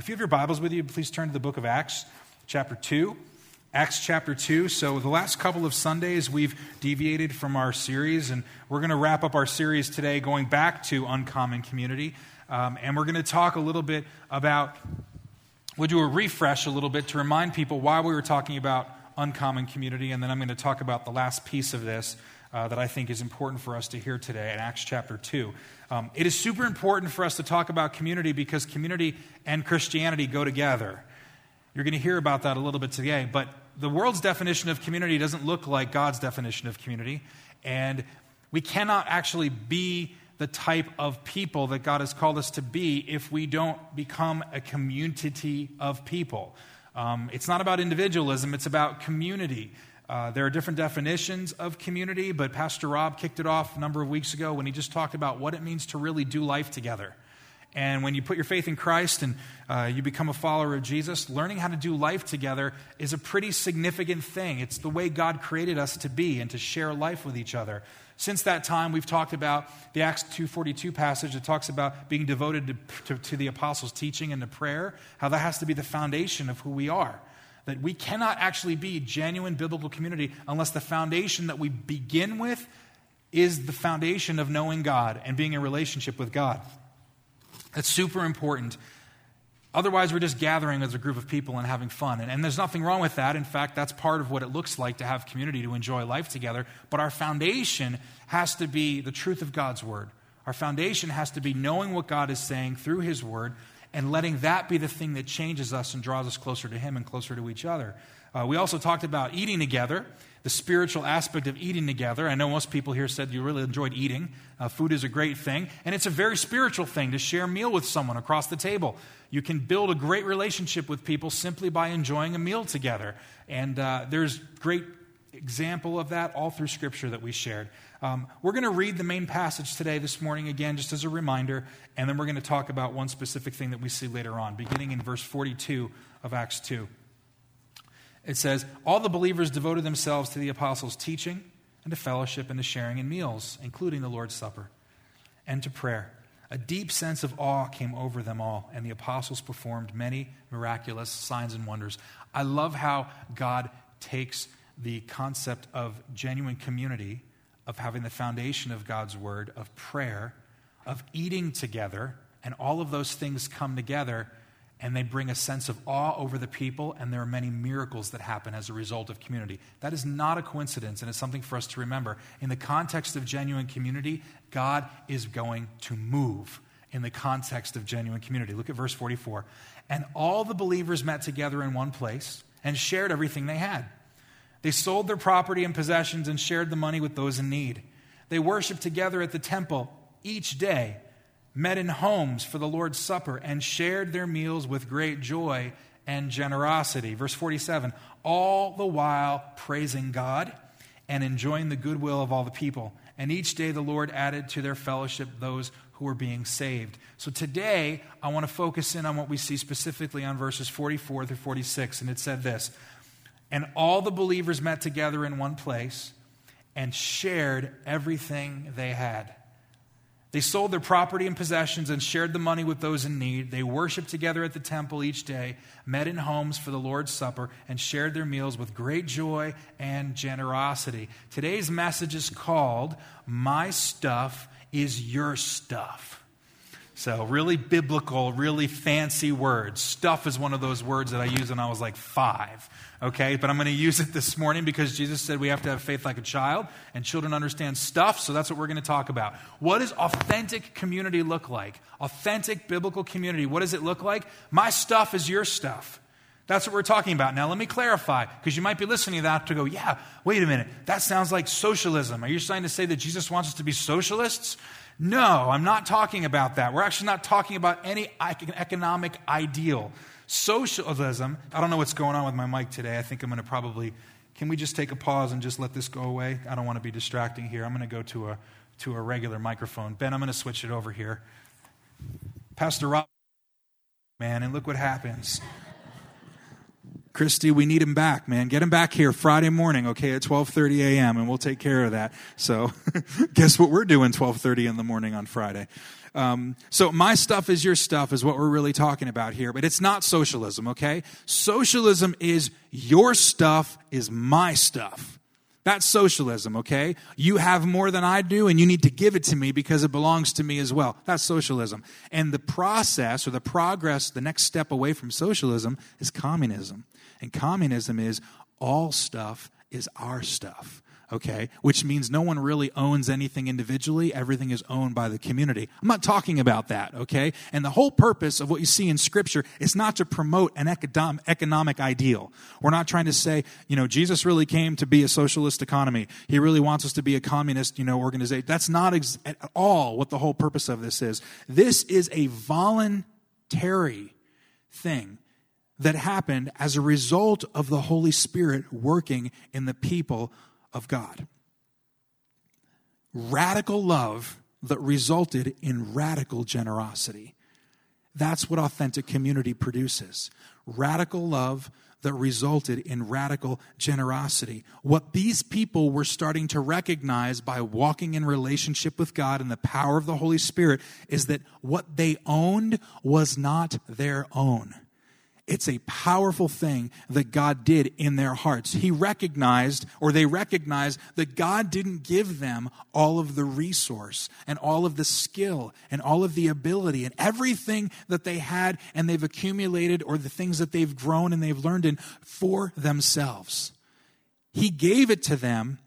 If you have your Bibles with you, please turn to the book of Acts, chapter 2. Acts chapter 2. So, the last couple of Sundays, we've deviated from our series, and we're going to wrap up our series today going back to Uncommon Community. Um, and we're going to talk a little bit about, we'll do a refresh a little bit to remind people why we were talking about Uncommon Community, and then I'm going to talk about the last piece of this. Uh, that I think is important for us to hear today in Acts chapter 2. Um, it is super important for us to talk about community because community and Christianity go together. You're going to hear about that a little bit today, but the world's definition of community doesn't look like God's definition of community, and we cannot actually be the type of people that God has called us to be if we don't become a community of people. Um, it's not about individualism, it's about community. Uh, there are different definitions of community, but Pastor Rob kicked it off a number of weeks ago when he just talked about what it means to really do life together. And when you put your faith in Christ and uh, you become a follower of Jesus, learning how to do life together is a pretty significant thing. It's the way God created us to be and to share life with each other. Since that time, we've talked about the Acts 2.42 passage that talks about being devoted to, to, to the apostles' teaching and to prayer, how that has to be the foundation of who we are that we cannot actually be genuine biblical community unless the foundation that we begin with is the foundation of knowing God and being in relationship with God. That's super important. Otherwise, we're just gathering as a group of people and having fun. And, and, there's nothing wrong with that. In fact, that's part of what it looks like to have community, to enjoy life together. But our foundation has to be the truth of God's word. Our foundation has to be knowing what God is saying through his word and letting that be the thing that changes us and draws us closer to Him and closer to each other. Uh, we also talked about eating together, the spiritual aspect of eating together. I know most people here said you really enjoyed eating. Uh, food is a great thing, and it's a very spiritual thing to share a meal with someone across the table. You can build a great relationship with people simply by enjoying a meal together. And uh, there's great example of that all through Scripture that we shared. Um, we're going to read the main passage today, this morning, again, just as a reminder, and then we're going to talk about one specific thing that we see later on, beginning in verse 42 of Acts 2. It says, All the believers devoted themselves to the apostles' teaching and to fellowship and to sharing in meals, including the Lord's Supper, and to prayer. A deep sense of awe came over them all, and the apostles performed many miraculous signs and wonders. I love how God takes the concept of genuine community of having the foundation of God's word, of prayer, of eating together, and all of those things come together and they bring a sense of awe over the people, and there are many miracles that happen as a result of community. That is not a coincidence, and it's something for us to remember. In the context of genuine community, God is going to move in the context of genuine community. Look at verse 44. And all the believers met together in one place and shared everything they had. They sold their property and possessions and shared the money with those in need. They worshiped together at the temple each day, met in homes for the Lord's Supper, and shared their meals with great joy and generosity. Verse 47 all the while praising God and enjoying the goodwill of all the people. And each day the Lord added to their fellowship those who were being saved. So today, I want to focus in on what we see specifically on verses 44 through 46. And it said this and all the believers met together in one place and shared everything they had. They sold their property and possessions and shared the money with those in need. They worshiped together at the temple each day, met in homes for the Lord's Supper, and shared their meals with great joy and generosity. Today's message is called My Stuff is Your Stuff. So, really biblical, really fancy words. Stuff is one of those words that I used when I was like five. Okay, but I'm going to use it this morning because Jesus said we have to have faith like a child, and children understand stuff, so that's what we're going to talk about. What does authentic community look like? Authentic biblical community. What does it look like? My stuff is your stuff. That's what we're talking about. Now, let me clarify, because you might be listening to that to go, yeah, wait a minute, that sounds like socialism. Are you trying to say that Jesus wants us to be socialists? No, I'm not talking about that. We're actually not talking about any economic ideal. Socialism, I don't know what's going on with my mic today. I think I'm going to probably, can we just take a pause and just let this go away? I don't want to be distracting here. I'm going to go to a, to a regular microphone. Ben, I'm going to switch it over here. Pastor Rob, man, and look what happens. Christy, we need him back, man. Get him back here Friday morning, okay, at 12:30 a.m. and we'll take care of that. So, guess what we're doing 12:30 in the morning on Friday. Um, so, my stuff is your stuff, is what we're really talking about here. But it's not socialism, okay? Socialism is your stuff is my stuff. That's socialism, okay? You have more than I do, and you need to give it to me because it belongs to me as well. That's socialism. And the process or the progress, the next step away from socialism is communism. And communism is all stuff is our stuff okay? Which means no one really owns anything individually. Everything is owned by the community. I'm not talking about that, okay? And the whole purpose of what you see in Scripture is not to promote an economic ideal. We're not trying to say, you know, Jesus really came to be a socialist economy. He really wants us to be a communist, you know, organization. That's not ex- at all what the whole purpose of this is. This is a voluntary thing that happened as a result of the Holy Spirit working in the people of God. Radical love that resulted in radical generosity. That's what authentic community produces. Radical love that resulted in radical generosity. What these people were starting to recognize by walking in relationship with God and the power of the Holy Spirit is that what they owned was not their own. It's a powerful thing that God did in their hearts. He recognized, or they recognized, that God didn't give them all of the resource and all of the skill and all of the ability and everything that they had and they've accumulated or the things that they've grown and they've learned in for themselves. He gave it to them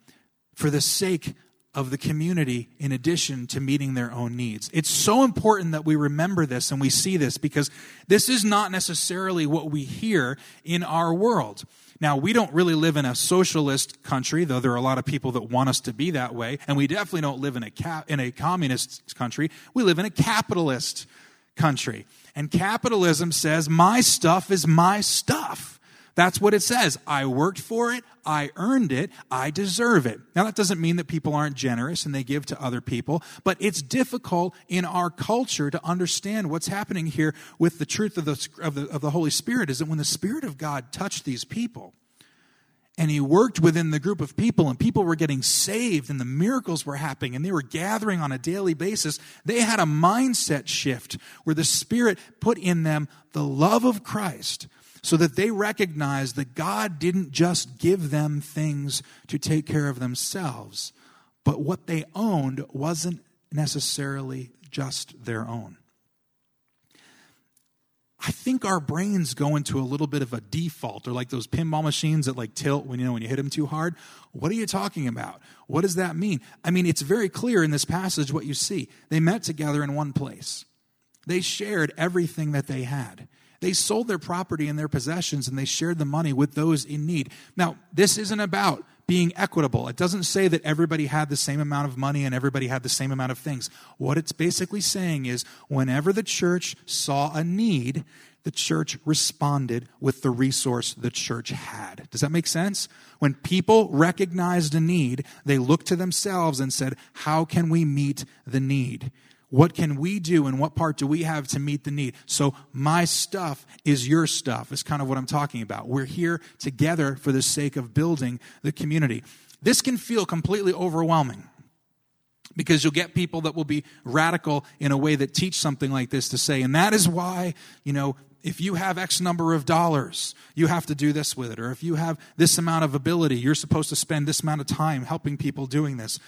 for the sake of the community in addition to meeting their own needs. It's so important that we remember this and we see this because this is not necessarily what we hear in our world. Now, we don't really live in a socialist country, though there are a lot of people that want us to be that way, and we definitely don't live in a in a communist country. We live in a capitalist country. And capitalism says my stuff is my stuff. That's what it says. I worked for it. I earned it. I deserve it. Now, that doesn't mean that people aren't generous and they give to other people, but it's difficult in our culture to understand what's happening here with the truth of the, of the, of the Holy Spirit is that when the Spirit of God touched these people, and he worked within the group of people and people were getting saved and the miracles were happening and they were gathering on a daily basis they had a mindset shift where the spirit put in them the love of christ so that they recognized that God didn't just give them things to take care of themselves, but what they owned wasn't necessarily just their own. I think our brains go into a little bit of a default, or like those pinball machines that like tilt when you know when you hit them too hard. What are you talking about? What does that mean? I mean, it's very clear in this passage what you see. They met together in one place. They shared everything that they had. They sold their property and their possessions and they shared the money with those in need. Now, this isn't about being equitable. It doesn't say that everybody had the same amount of money and everybody had the same amount of things. What it's basically saying is whenever the church saw a need, the church responded with the resource the church had. Does that make sense? When people recognized a need, they looked to themselves and said, How can we meet the need? What can we do and what part do we have to meet the need? So, my stuff is your stuff, is kind of what I'm talking about. We're here together for the sake of building the community. This can feel completely overwhelming because you'll get people that will be radical in a way that teach something like this to say, and that is why, you know, if you have X number of dollars, you have to do this with it. Or if you have this amount of ability, you're supposed to spend this amount of time helping people doing this.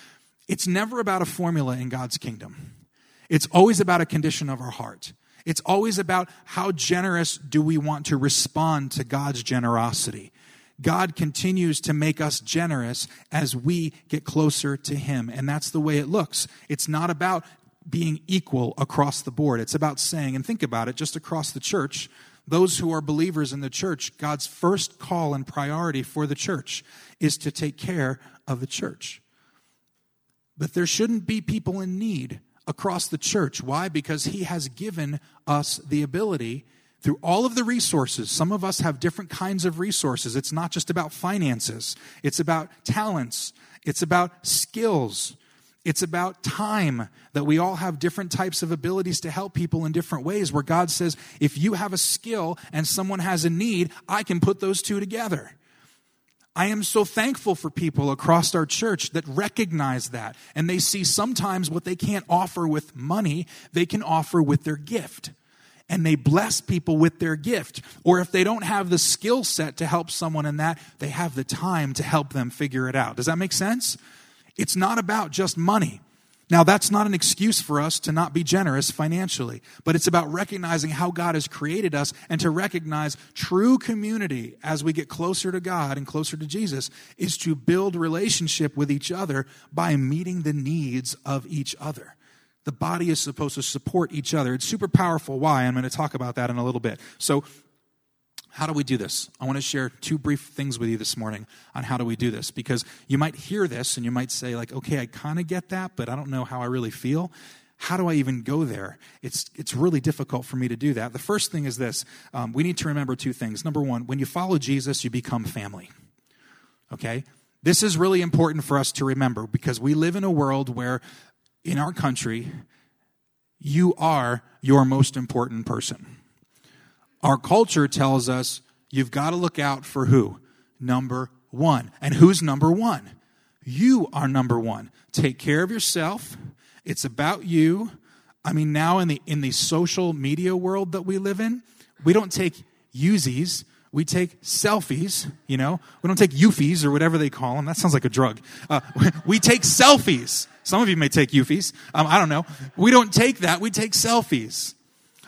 It's never about a formula in God's kingdom. It's always about a condition of our heart. It's always about how generous do we want to respond to God's generosity. God continues to make us generous as we get closer to Him. And that's the way it looks. It's not about being equal across the board. It's about saying, and think about it, just across the church, those who are believers in the church, God's first call and priority for the church is to take care of the church. But there shouldn't be people in need across the church. Why? Because He has given us the ability through all of the resources. Some of us have different kinds of resources. It's not just about finances, it's about talents, it's about skills. It's about time that we all have different types of abilities to help people in different ways. Where God says, if you have a skill and someone has a need, I can put those two together. I am so thankful for people across our church that recognize that and they see sometimes what they can't offer with money, they can offer with their gift. And they bless people with their gift. Or if they don't have the skill set to help someone in that, they have the time to help them figure it out. Does that make sense? It's not about just money. Now, that's not an excuse for us to not be generous financially, but it's about recognizing how God has created us and to recognize true community as we get closer to God and closer to Jesus is to build relationship with each other by meeting the needs of each other. The body is supposed to support each other. It's super powerful. Why? I'm going to talk about that in a little bit. So, how do we do this? I want to share two brief things with you this morning on how do we do this because you might hear this and you might say like, "Okay, I kind of get that, but I don't know how I really feel." How do I even go there? It's, it's really difficult for me to do that. The first thing is this um, we need to remember two things. Number one, when you follow Jesus, you become family. Okay? This is really important for us to remember because we live in a world where, in our country, you are your most important person. Our culture tells us you've got to look out for who? Number one. And who's number one? You are number one. Take care of yourself. It's about you. I mean, now in the in the social media world that we live in, we don't take Uzis, we take selfies. You know, we don't take Euphies or whatever they call them. That sounds like a drug. Uh, we take selfies. Some of you may take Euphies. Um, I don't know. We don't take that. We take selfies.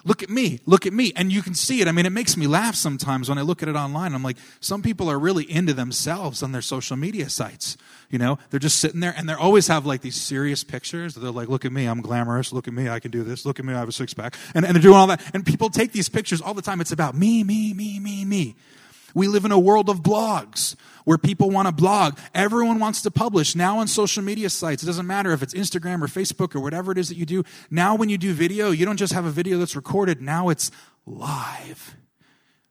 Look at me, look at me. And you can see it. I mean, it makes me laugh sometimes when I look at it online. I'm like, some people are really into themselves on their social media sites. You know, they're just sitting there and they always have like these serious pictures. They're like, look at me, I'm glamorous. Look at me, I can do this. Look at me, I have a six pack. And, and they're doing all that. And people take these pictures all the time. It's about me, me, me, me, me. We live in a world of blogs where people want to blog. Everyone wants to publish now on social media sites. It doesn't matter if it's Instagram or Facebook or whatever it is that you do. Now, when you do video, you don't just have a video that's recorded, now it's live.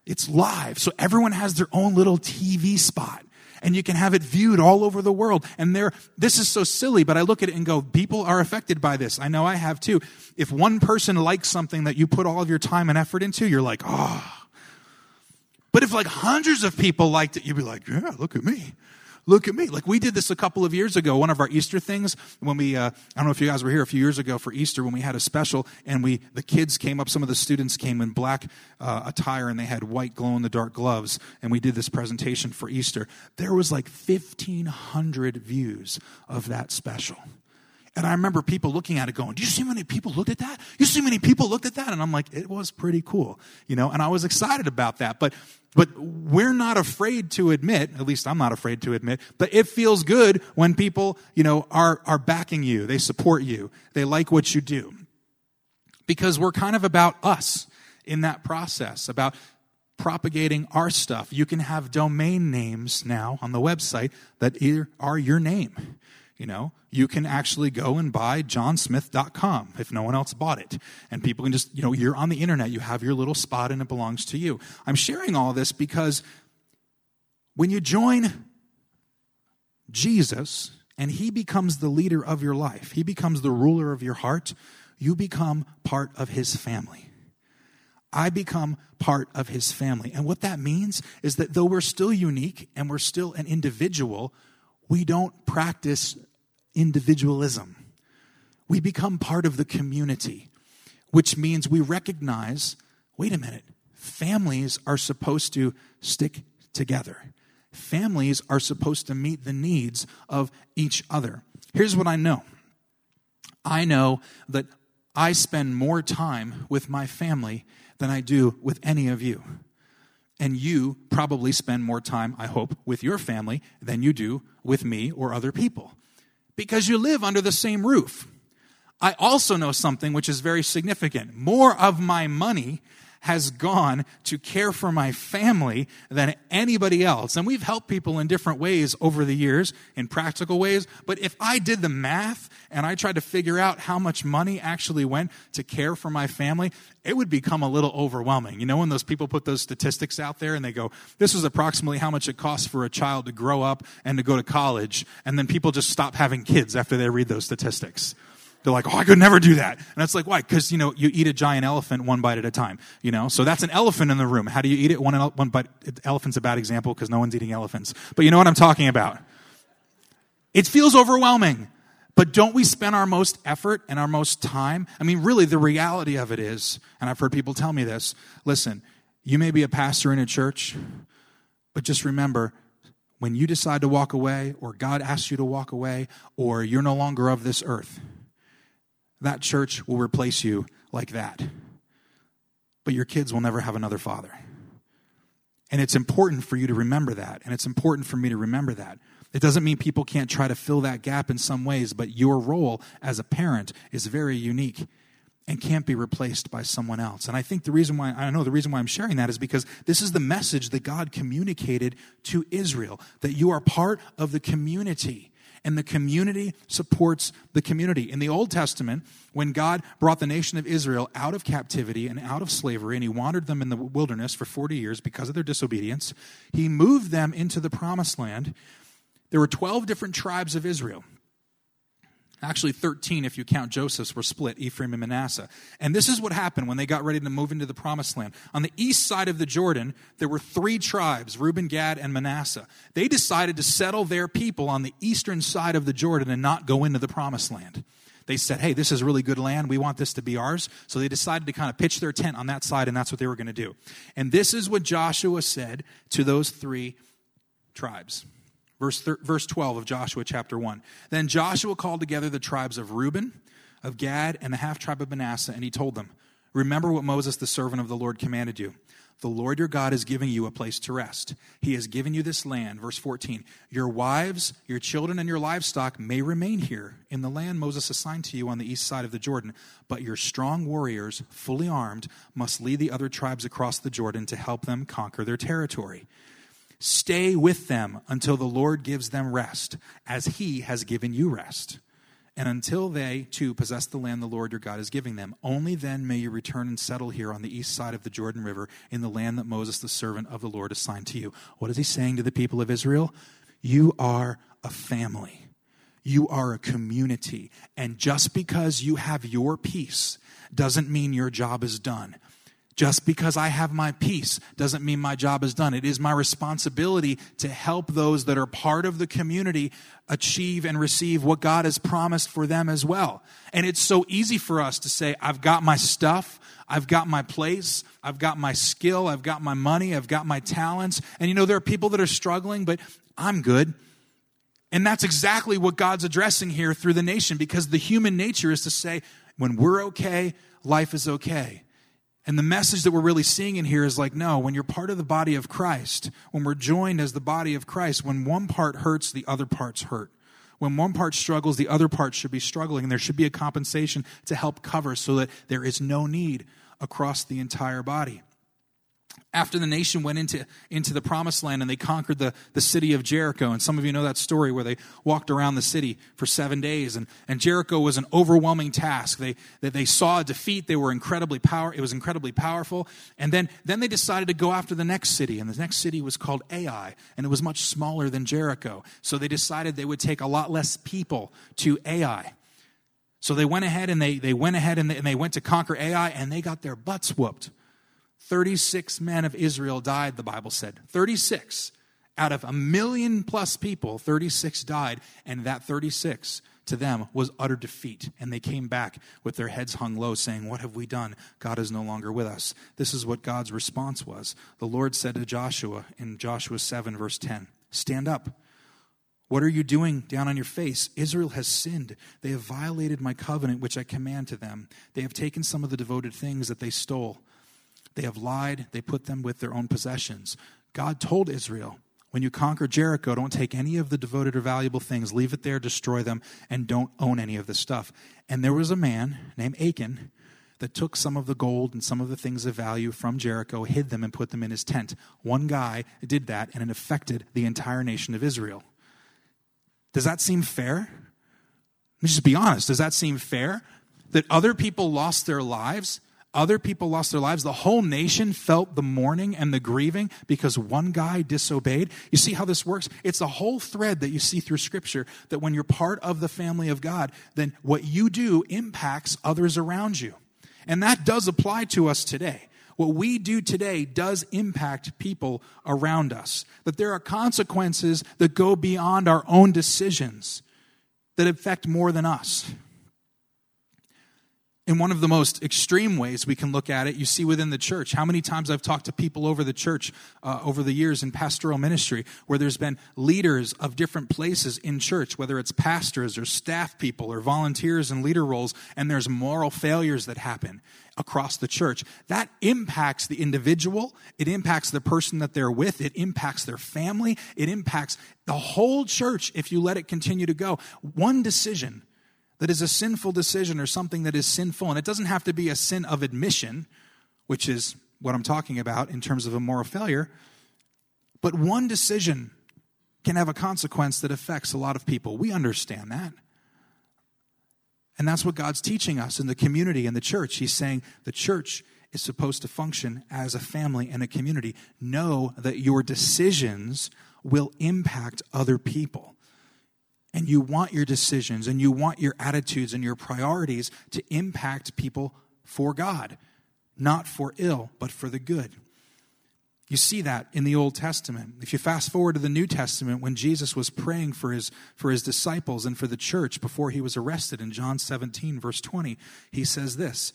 It's live. So everyone has their own little TV spot and you can have it viewed all over the world. And there, this is so silly, but I look at it and go, people are affected by this. I know I have too. If one person likes something that you put all of your time and effort into, you're like, oh, but if like hundreds of people liked it, you'd be like, yeah, look at me. Look at me. Like we did this a couple of years ago, one of our Easter things when we, uh, I don't know if you guys were here a few years ago for Easter when we had a special and we, the kids came up, some of the students came in black uh, attire and they had white glow in the dark gloves and we did this presentation for Easter. There was like 1,500 views of that special. And I remember people looking at it going, Do you see how many people looked at that? You see how many people looked at that? And I'm like, It was pretty cool, you know, and I was excited about that. But but we're not afraid to admit, at least I'm not afraid to admit, but it feels good when people, you know, are, are backing you. They support you. They like what you do. Because we're kind of about us in that process, about propagating our stuff. You can have domain names now on the website that are your name. You know, you can actually go and buy johnsmith.com if no one else bought it. And people can just, you know, you're on the internet, you have your little spot and it belongs to you. I'm sharing all this because when you join Jesus and he becomes the leader of your life, he becomes the ruler of your heart, you become part of his family. I become part of his family. And what that means is that though we're still unique and we're still an individual, we don't practice individualism. We become part of the community, which means we recognize wait a minute, families are supposed to stick together. Families are supposed to meet the needs of each other. Here's what I know I know that I spend more time with my family than I do with any of you. And you probably spend more time, I hope, with your family than you do with me or other people because you live under the same roof. I also know something which is very significant. More of my money has gone to care for my family than anybody else. And we've helped people in different ways over the years, in practical ways. But if I did the math and I tried to figure out how much money actually went to care for my family, it would become a little overwhelming. You know, when those people put those statistics out there and they go, this is approximately how much it costs for a child to grow up and to go to college. And then people just stop having kids after they read those statistics. They're like, oh, I could never do that. And it's like, why? Because, you know, you eat a giant elephant one bite at a time, you know? So that's an elephant in the room. How do you eat it? One, one bite. Elephant's a bad example because no one's eating elephants. But you know what I'm talking about. It feels overwhelming. But don't we spend our most effort and our most time? I mean, really, the reality of it is, and I've heard people tell me this listen, you may be a pastor in a church, but just remember, when you decide to walk away, or God asks you to walk away, or you're no longer of this earth, that church will replace you like that. But your kids will never have another father. And it's important for you to remember that. And it's important for me to remember that. It doesn't mean people can't try to fill that gap in some ways, but your role as a parent is very unique and can't be replaced by someone else. And I think the reason why, I know the reason why I'm sharing that is because this is the message that God communicated to Israel that you are part of the community and the community supports the community. In the Old Testament, when God brought the nation of Israel out of captivity and out of slavery, and He wandered them in the wilderness for 40 years because of their disobedience, He moved them into the promised land. There were 12 different tribes of Israel. Actually, 13 if you count Joseph's were split, Ephraim and Manasseh. And this is what happened when they got ready to move into the promised land. On the east side of the Jordan, there were three tribes Reuben, Gad, and Manasseh. They decided to settle their people on the eastern side of the Jordan and not go into the promised land. They said, hey, this is really good land. We want this to be ours. So they decided to kind of pitch their tent on that side, and that's what they were going to do. And this is what Joshua said to those three tribes. Verse, thir- verse 12 of Joshua chapter 1. Then Joshua called together the tribes of Reuben, of Gad, and the half tribe of Manasseh, and he told them, Remember what Moses, the servant of the Lord, commanded you. The Lord your God is giving you a place to rest. He has given you this land. Verse 14. Your wives, your children, and your livestock may remain here in the land Moses assigned to you on the east side of the Jordan, but your strong warriors, fully armed, must lead the other tribes across the Jordan to help them conquer their territory. Stay with them until the Lord gives them rest, as he has given you rest. And until they, too, possess the land the Lord your God is giving them, only then may you return and settle here on the east side of the Jordan River in the land that Moses, the servant of the Lord, assigned to you. What is he saying to the people of Israel? You are a family. You are a community. And just because you have your peace doesn't mean your job is done. Just because I have my peace doesn't mean my job is done. It is my responsibility to help those that are part of the community achieve and receive what God has promised for them as well. And it's so easy for us to say, I've got my stuff, I've got my place, I've got my skill, I've got my money, I've got my talents. And you know, there are people that are struggling, but I'm good. And that's exactly what God's addressing here through the nation because the human nature is to say, when we're okay, life is okay. And the message that we're really seeing in here is like, no, when you're part of the body of Christ, when we're joined as the body of Christ, when one part hurts, the other parts hurt. When one part struggles, the other part should be struggling, and there should be a compensation to help cover so that there is no need across the entire body after the nation went into, into the promised land and they conquered the, the city of Jericho. And some of you know that story where they walked around the city for seven days. And, and Jericho was an overwhelming task. They, that they saw a defeat. They were incredibly power. It was incredibly powerful. And then, then they decided to go after the next city. And the next city was called Ai. And it was much smaller than Jericho. So they decided they would take a lot less people to Ai. So they went ahead and they, they went ahead and they, and they went to conquer Ai and they got their butts whooped. 36 men of Israel died, the Bible said. 36. Out of a million plus people, 36 died, and that 36 to them was utter defeat. And they came back with their heads hung low, saying, What have we done? God is no longer with us. This is what God's response was. The Lord said to Joshua in Joshua 7, verse 10, Stand up. What are you doing down on your face? Israel has sinned. They have violated my covenant, which I command to them. They have taken some of the devoted things that they stole. They have lied, they put them with their own possessions. God told Israel, when you conquer Jericho, don't take any of the devoted or valuable things, leave it there, destroy them, and don't own any of the stuff. And there was a man named Achan that took some of the gold and some of the things of value from Jericho, hid them, and put them in his tent. One guy did that, and it affected the entire nation of Israel. Does that seem fair? Let me just be honest. Does that seem fair? That other people lost their lives other people lost their lives. The whole nation felt the mourning and the grieving because one guy disobeyed. You see how this works? It's a whole thread that you see through Scripture that when you're part of the family of God, then what you do impacts others around you. And that does apply to us today. What we do today does impact people around us. That there are consequences that go beyond our own decisions that affect more than us in one of the most extreme ways we can look at it, you see within the church. How many times I've talked to people over the church uh, over the years in pastoral ministry where there's been leaders of different places in church, whether it's pastors or staff people or volunteers in leader roles, and there's moral failures that happen across the church. That impacts the individual, it impacts the person that they're with, it impacts their family, it impacts the whole church if you let it continue to go. One decision that is a sinful decision or something that is sinful. And it doesn't have to be a sin of admission, which is what I'm talking about in terms of a moral failure. But one decision can have a consequence that affects a lot of people. We understand that. And that's what God's teaching us in the community and the church. He's saying the church is supposed to function as a family and a community. Know that your decisions will impact other people and you want your decisions and you want your attitudes and your priorities to impact people for God, not for ill, but for the good. You see that in the Old Testament. If you fast forward to the New Testament, when Jesus was praying for his, for his disciples and for the church before he was arrested in John 17, verse 20, he says this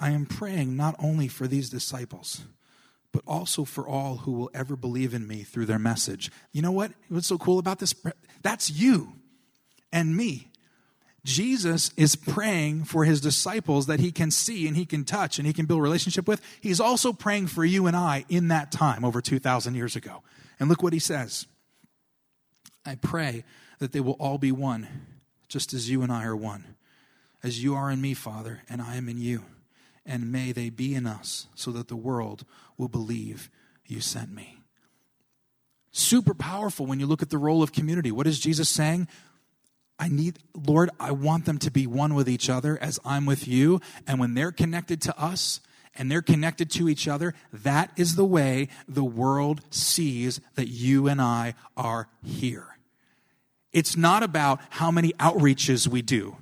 I am praying not only for these disciples, but also for all who will ever believe in me through their message. You know what? What's so cool about this? That's you and me. Jesus is praying for his disciples that he can see and he can touch and he can build relationship with. He's also praying for you and I in that time over 2,000 years ago. And look what he says I pray that they will all be one, just as you and I are one. As you are in me, Father, and I am in you. And may they be in us, so that the world will believe you sent me. Super powerful when you look at the role of community. What is Jesus saying? I need, Lord, I want them to be one with each other as I'm with you. And when they're connected to us and they're connected to each other, that is the way the world sees that you and I are here. It's not about how many outreaches we do.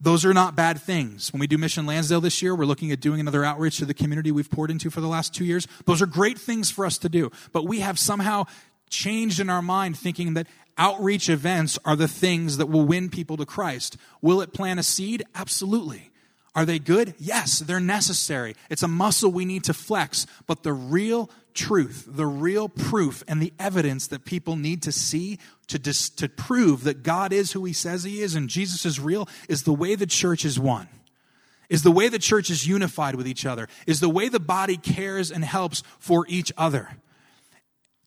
Those are not bad things. When we do Mission Lansdale this year, we're looking at doing another outreach to the community we've poured into for the last two years. Those are great things for us to do. But we have somehow changed in our mind thinking that outreach events are the things that will win people to Christ. Will it plant a seed? Absolutely. Are they good? Yes, they're necessary. It's a muscle we need to flex. But the real truth, the real proof, and the evidence that people need to see to, dis- to prove that God is who He says He is and Jesus is real is the way the church is one, is the way the church is unified with each other, is the way the body cares and helps for each other.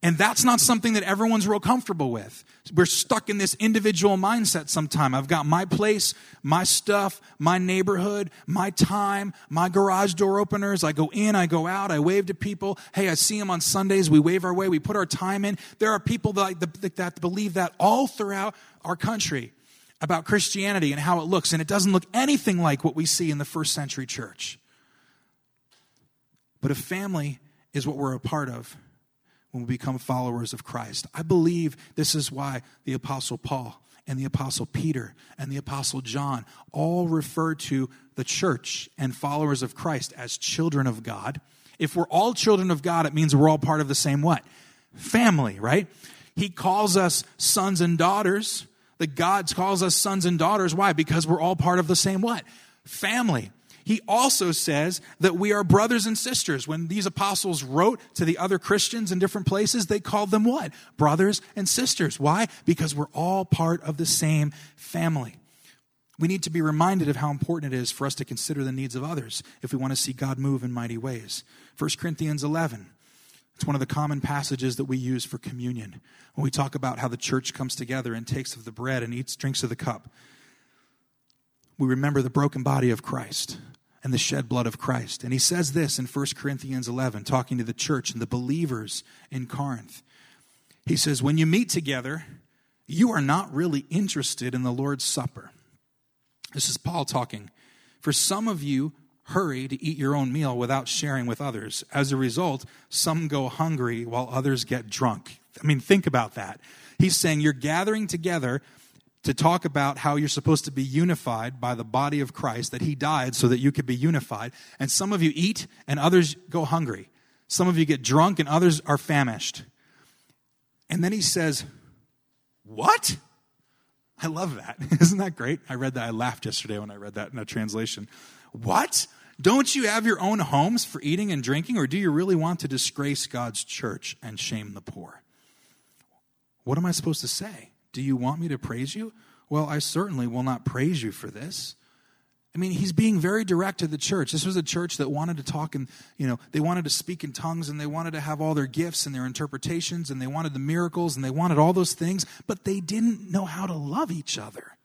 And that's not something that everyone's real comfortable with. We're stuck in this individual mindset sometime. I've got my place, my stuff, my neighborhood, my time, my garage door openers. I go in, I go out, I wave to people. Hey, I see them on Sundays. We wave our way, we put our time in. There are people that, that believe that all throughout our country about Christianity and how it looks. And it doesn't look anything like what we see in the first century church. But a family is what we're a part of when we become followers of Christ. I believe this is why the Apostle Paul and the Apostle Peter and the Apostle John all refer to the church and followers of Christ as children of God. If we're all children of God, it means we're all part of the same what? Family, right? He calls us sons and daughters. The God calls us sons and daughters. Why? Because we're all part of the same what? Family he also says that we are brothers and sisters. When these apostles wrote to the other Christians in different places, they called them what? Brothers and sisters. Why? Because we're all part of the same family. We need to be reminded of how important it is for us to consider the needs of others if we want to see God move in mighty ways. 1 Corinthians 11. It's one of the common passages that we use for communion when we talk about how the church comes together and takes of the bread and eats, drinks of the cup. We remember the broken body of Christ and the shed blood of Christ. And he says this in 1 Corinthians 11, talking to the church and the believers in Corinth. He says, When you meet together, you are not really interested in the Lord's Supper. This is Paul talking. For some of you hurry to eat your own meal without sharing with others. As a result, some go hungry while others get drunk. I mean, think about that. He's saying you're gathering together to talk about how you're supposed to be unified by the body of Christ, that He died so that you could be unified. And some of you eat and others go hungry. Some of you get drunk and others are famished. And then He says, What? I love that. Isn't that great? I read that. I laughed yesterday when I read that in a translation. What? Don't you have your own homes for eating and drinking, or do you really want to disgrace God's church and shame the poor? What am I supposed to say? Do you want me to praise you? Well, I certainly will not praise you for this. I mean, he's being very direct to the church. This was a church that wanted to talk and, you know, they wanted to speak in tongues and they wanted to have all their gifts and their interpretations and they wanted the miracles and they wanted all those things, but they didn't know how to love each other.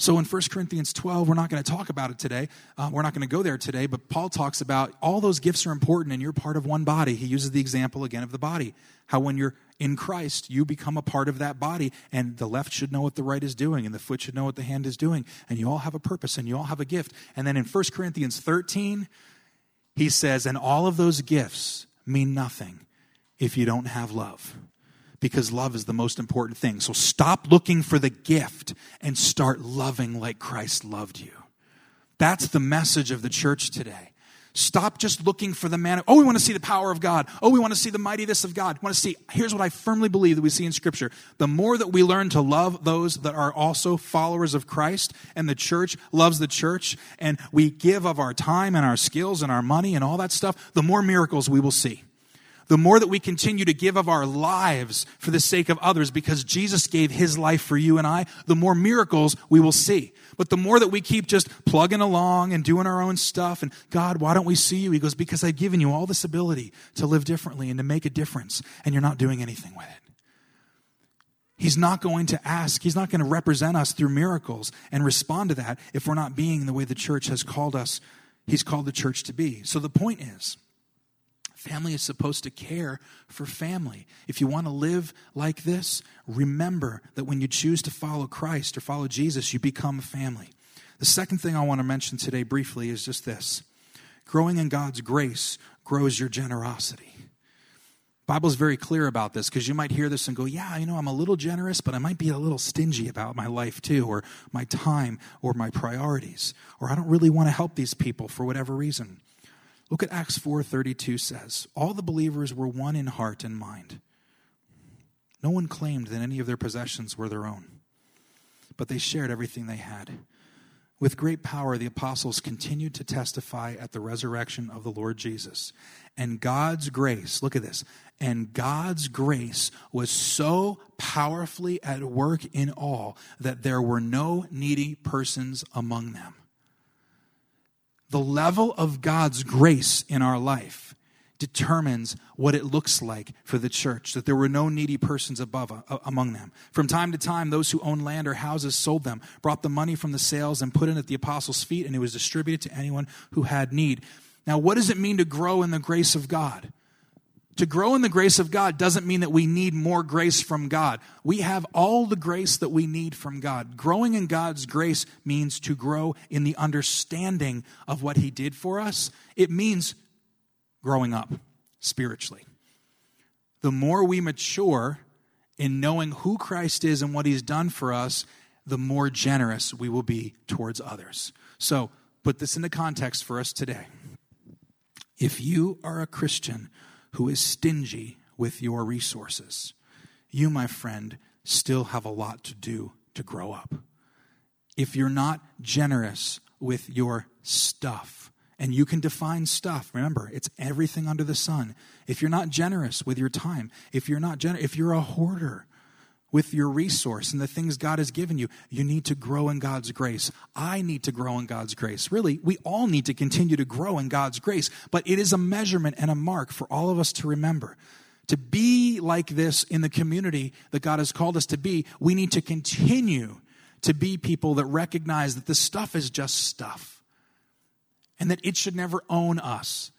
So in 1 Corinthians 12, we're not going to talk about it today. Uh, we're not going to go there today, but Paul talks about all those gifts are important and you're part of one body. He uses the example again of the body. How when you're in Christ, you become a part of that body, and the left should know what the right is doing, and the foot should know what the hand is doing, and you all have a purpose and you all have a gift. And then in 1 Corinthians 13, he says, and all of those gifts mean nothing if you don't have love because love is the most important thing. So stop looking for the gift and start loving like Christ loved you. That's the message of the church today. Stop just looking for the man. Oh, we want to see the power of God. Oh, we want to see the mightiness of God. We want to see. Here's what I firmly believe that we see in Scripture. The more that we learn to love those that are also followers of Christ, and the church loves the church, and we give of our time and our skills and our money and all that stuff, the more miracles we will see the more that we continue to give of our lives for the sake of others because Jesus gave his life for you and I, the more miracles we will see. But the more that we keep just plugging along and doing our own stuff and God, why don't we see you? He goes, because I've given you all this ability to live differently and to make a difference and you're not doing anything with it. He's not going to ask, he's not going to represent us through miracles and respond to that if we're not being the way the church has called us, he's called the church to be. So the point is, Family is supposed to care for family. If you want to live like this, remember that when you choose to follow Christ or follow Jesus, you become a family. The second thing I want to mention today briefly is just this growing in God's grace grows your generosity. Bible's very clear about this because you might hear this and go, "Yeah, you know, I'm a little generous, but I might be a little stingy about my life too or my time or my priorities or I don't really want to help these people for whatever reason." Look at Acts 4:32 says, "All the believers were one in heart and mind. No one claimed that any of their possessions were their own, but they shared everything they had." With great power, the apostles continued to testify at the resurrection of the Lord Jesus. And God's grace, look at this, and God's grace was so powerfully at work in all that there were no needy persons among them the level of God's grace in our life determines what it looks like for the church that there were no needy persons above uh, among them. From time to time those who owned land or houses sold them brought the money from the sales and put it at the apostles feet and it was distributed to anyone who had need. Now what does it mean to grow in the grace of god to grow in the grace of God doesn't mean that we need more grace from God. We have all the grace that we need from God. Growing in God's grace means to grow in the understanding of what He did for us. It means growing up spiritually. The more we mature in knowing who Christ is and what He's done for us, the more generous we will be towards others. So, put this into context for us today. If you are a Christian, who is stingy with your resources. You, my friend, still have a lot to do to grow up. If you're not generous with your stuff, and you can define stuff, remember, it's everything under the sun. If you're not generous with your time, if you're not generous, if you're a hoarder, with your resource and the things God has given you. You need to grow in God's grace. I need to grow in God's grace. Really, we all need to continue to grow in God's grace, but it is a measurement and a mark for all of us to remember. To be like this in the community that God has called us to be, we need to continue to be people that recognize that the stuff is just stuff and that it should never own us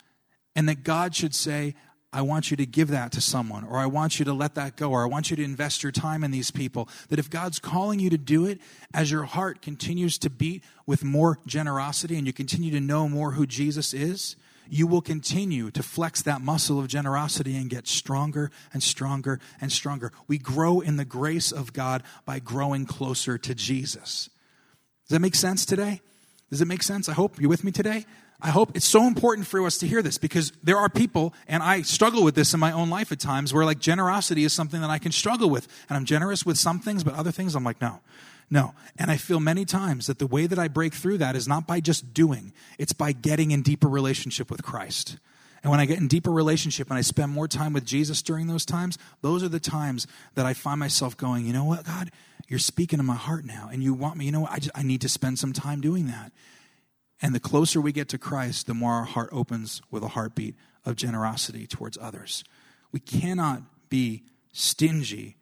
and that God should say, I want you to give that to someone, or I want you to let that go, or I want you to invest your time in these people. That if God's calling you to do it, as your heart continues to beat with more generosity and you continue to know more who Jesus is, you will continue to flex that muscle of generosity and get stronger and stronger and stronger. We grow in the grace of God by growing closer to Jesus. Does that make sense today? Does it make sense? I hope you're with me today. I hope it's so important for us to hear this because there are people, and I struggle with this in my own life at times, where like generosity is something that I can struggle with. And I'm generous with some things, but other things I'm like, no, no. And I feel many times that the way that I break through that is not by just doing, it's by getting in deeper relationship with Christ. And when I get in deeper relationship and I spend more time with Jesus during those times, those are the times that I find myself going, you know what, God, you're speaking to my heart now. And you want me, you know what, I, just, I need to spend some time doing that. And the closer we get to Christ, the more our heart opens with a heartbeat of generosity towards others. We cannot be stingy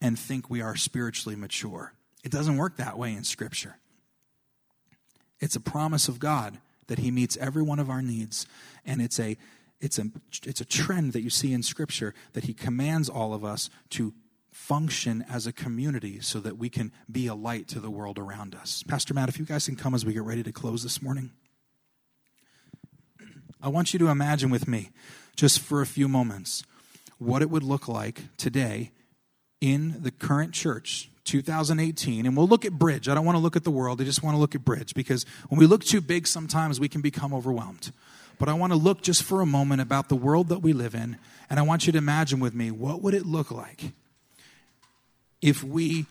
and think we are spiritually mature. It doesn't work that way in Scripture. It's a promise of God that He meets every one of our needs, and it's a it's a it's a trend that you see in Scripture that He commands all of us to function as a community so that we can be a light to the world around us. Pastor Matt, if you guys can come as we get ready to close this morning. I want you to imagine with me, just for a few moments, what it would look like today in the current church, 2018. And we'll look at Bridge. I don't want to look at the world, I just want to look at Bridge because when we look too big, sometimes we can become overwhelmed. But I want to look just for a moment about the world that we live in, and I want you to imagine with me what would it look like if we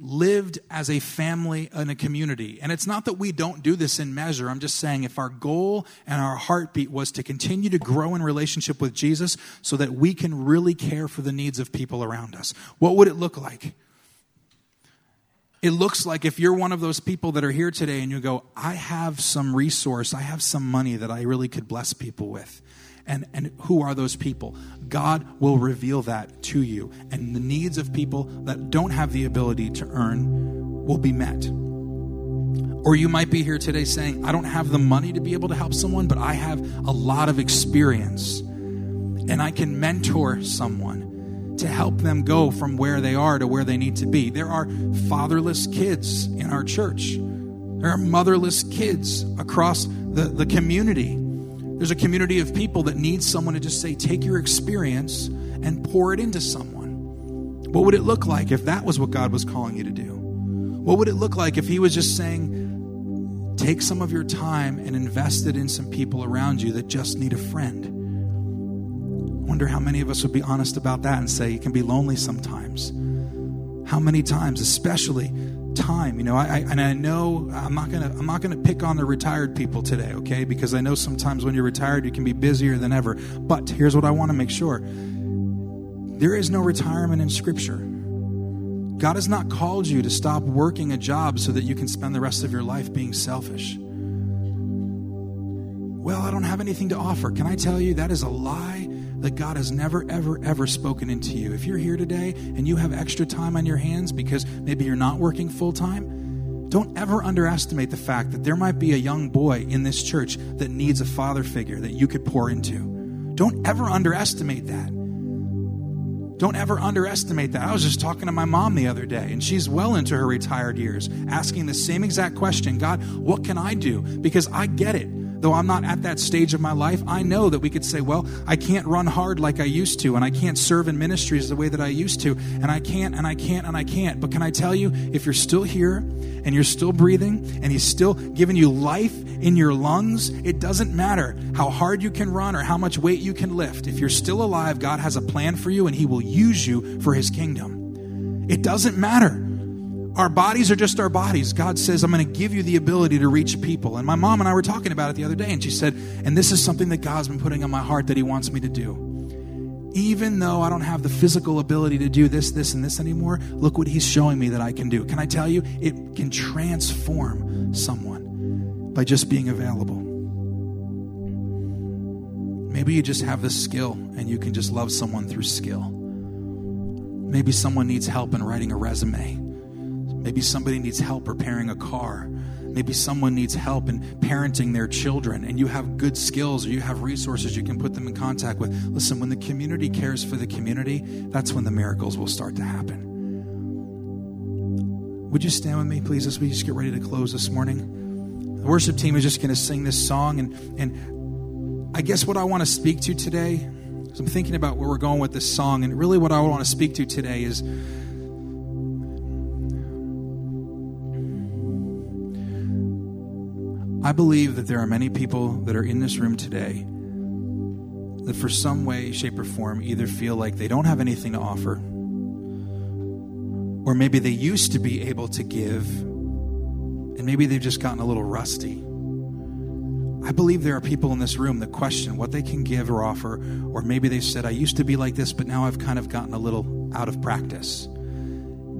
lived as a family and a community. And it's not that we don't do this in measure. I'm just saying if our goal and our heartbeat was to continue to grow in relationship with Jesus so that we can really care for the needs of people around us, what would it look like? It looks like if you're one of those people that are here today and you go, I have some resource, I have some money that I really could bless people with and, and who are those people? God will reveal that to you. And the needs of people that don't have the ability to earn will be met. Or you might be here today saying, I don't have the money to be able to help someone, but I have a lot of experience and I can mentor someone to help them go from where they are to where they need to be. There are fatherless kids in our church, there are motherless kids across the, the community. There's a community of people that need someone to just say, take your experience and pour it into someone. What would it look like if that was what God was calling you to do? What would it look like if He was just saying, take some of your time and invest it in some people around you that just need a friend? I wonder how many of us would be honest about that and say, it can be lonely sometimes. How many times, especially time. You know, I, and I know I'm not gonna I'm not gonna pick on the retired people today, okay? Because I know sometimes when you're retired you can be busier than ever. But here's what I want to make sure: there is no retirement in Scripture. God has not called you to stop working a job so that you can spend the rest of your life being selfish. Well, I don't have anything to offer. Can I tell you that is a lie that God has never, ever, ever spoken into you. If you're here today and you have extra time on your hands because maybe you're not working full time, don't ever underestimate the fact that there might be a young boy in this church that needs a father figure that you could pour into. Don't ever underestimate that. Don't ever underestimate that. I was just talking to my mom the other day, and she's well into her retired years, asking the same exact question God, what can I do? Because I get it though I'm not at that stage of my life, I know that we could say, well, I can't run hard like I used to, and I can't serve in ministries the way that I used to, and I can't, and I can't, and I can't. But can I tell you, if you're still here and you're still breathing and He's still giving you life in your lungs, it doesn't matter how hard you can run or how much weight you can lift. If you're still alive, God has a plan for you and He will use you for His kingdom. It doesn't matter our bodies are just our bodies. God says, I'm going to give you the ability to reach people. And my mom and I were talking about it the other day, and she said, and this is something that God's been putting on my heart that He wants me to do. Even though I don't have the physical ability to do this, this, and this anymore, look what He's showing me that I can do. Can I tell you? It can transform someone by just being available. Maybe you just have the skill and you can just love someone through skill. Maybe someone needs help in writing a resume Maybe somebody needs help repairing a car. Maybe someone needs help in parenting their children and you have good skills or you have resources you can put them in contact with. Listen, when the community cares for the community, that's when the miracles will start to happen. Would you stand with me, please, as we just get ready to close this morning? The worship team is just going to sing this song. And, and I guess what I want to speak to today, is I'm thinking about where we're going with this song, and really what I want to speak to today is I believe that there are many people that are in this room today that, for some way, shape, or form, either feel like they don't have anything to offer, or maybe they used to be able to give, and maybe they've just gotten a little rusty. I believe there are people in this room that question what they can give or offer, or maybe they said, I used to be like this, but now I've kind of gotten a little out of practice.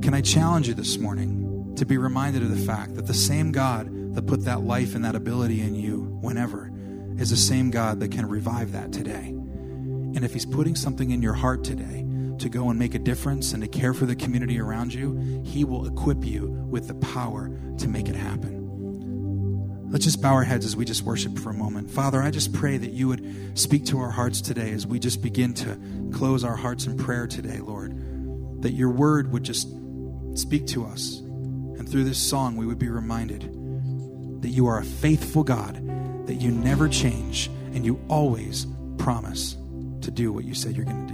Can I challenge you this morning to be reminded of the fact that the same God that put that life and that ability in you whenever is the same God that can revive that today. And if He's putting something in your heart today to go and make a difference and to care for the community around you, He will equip you with the power to make it happen. Let's just bow our heads as we just worship for a moment. Father, I just pray that you would speak to our hearts today as we just begin to close our hearts in prayer today, Lord. That your word would just speak to us. And through this song, we would be reminded that you are a faithful God, that you never change, and you always promise to do what you said you're going to do.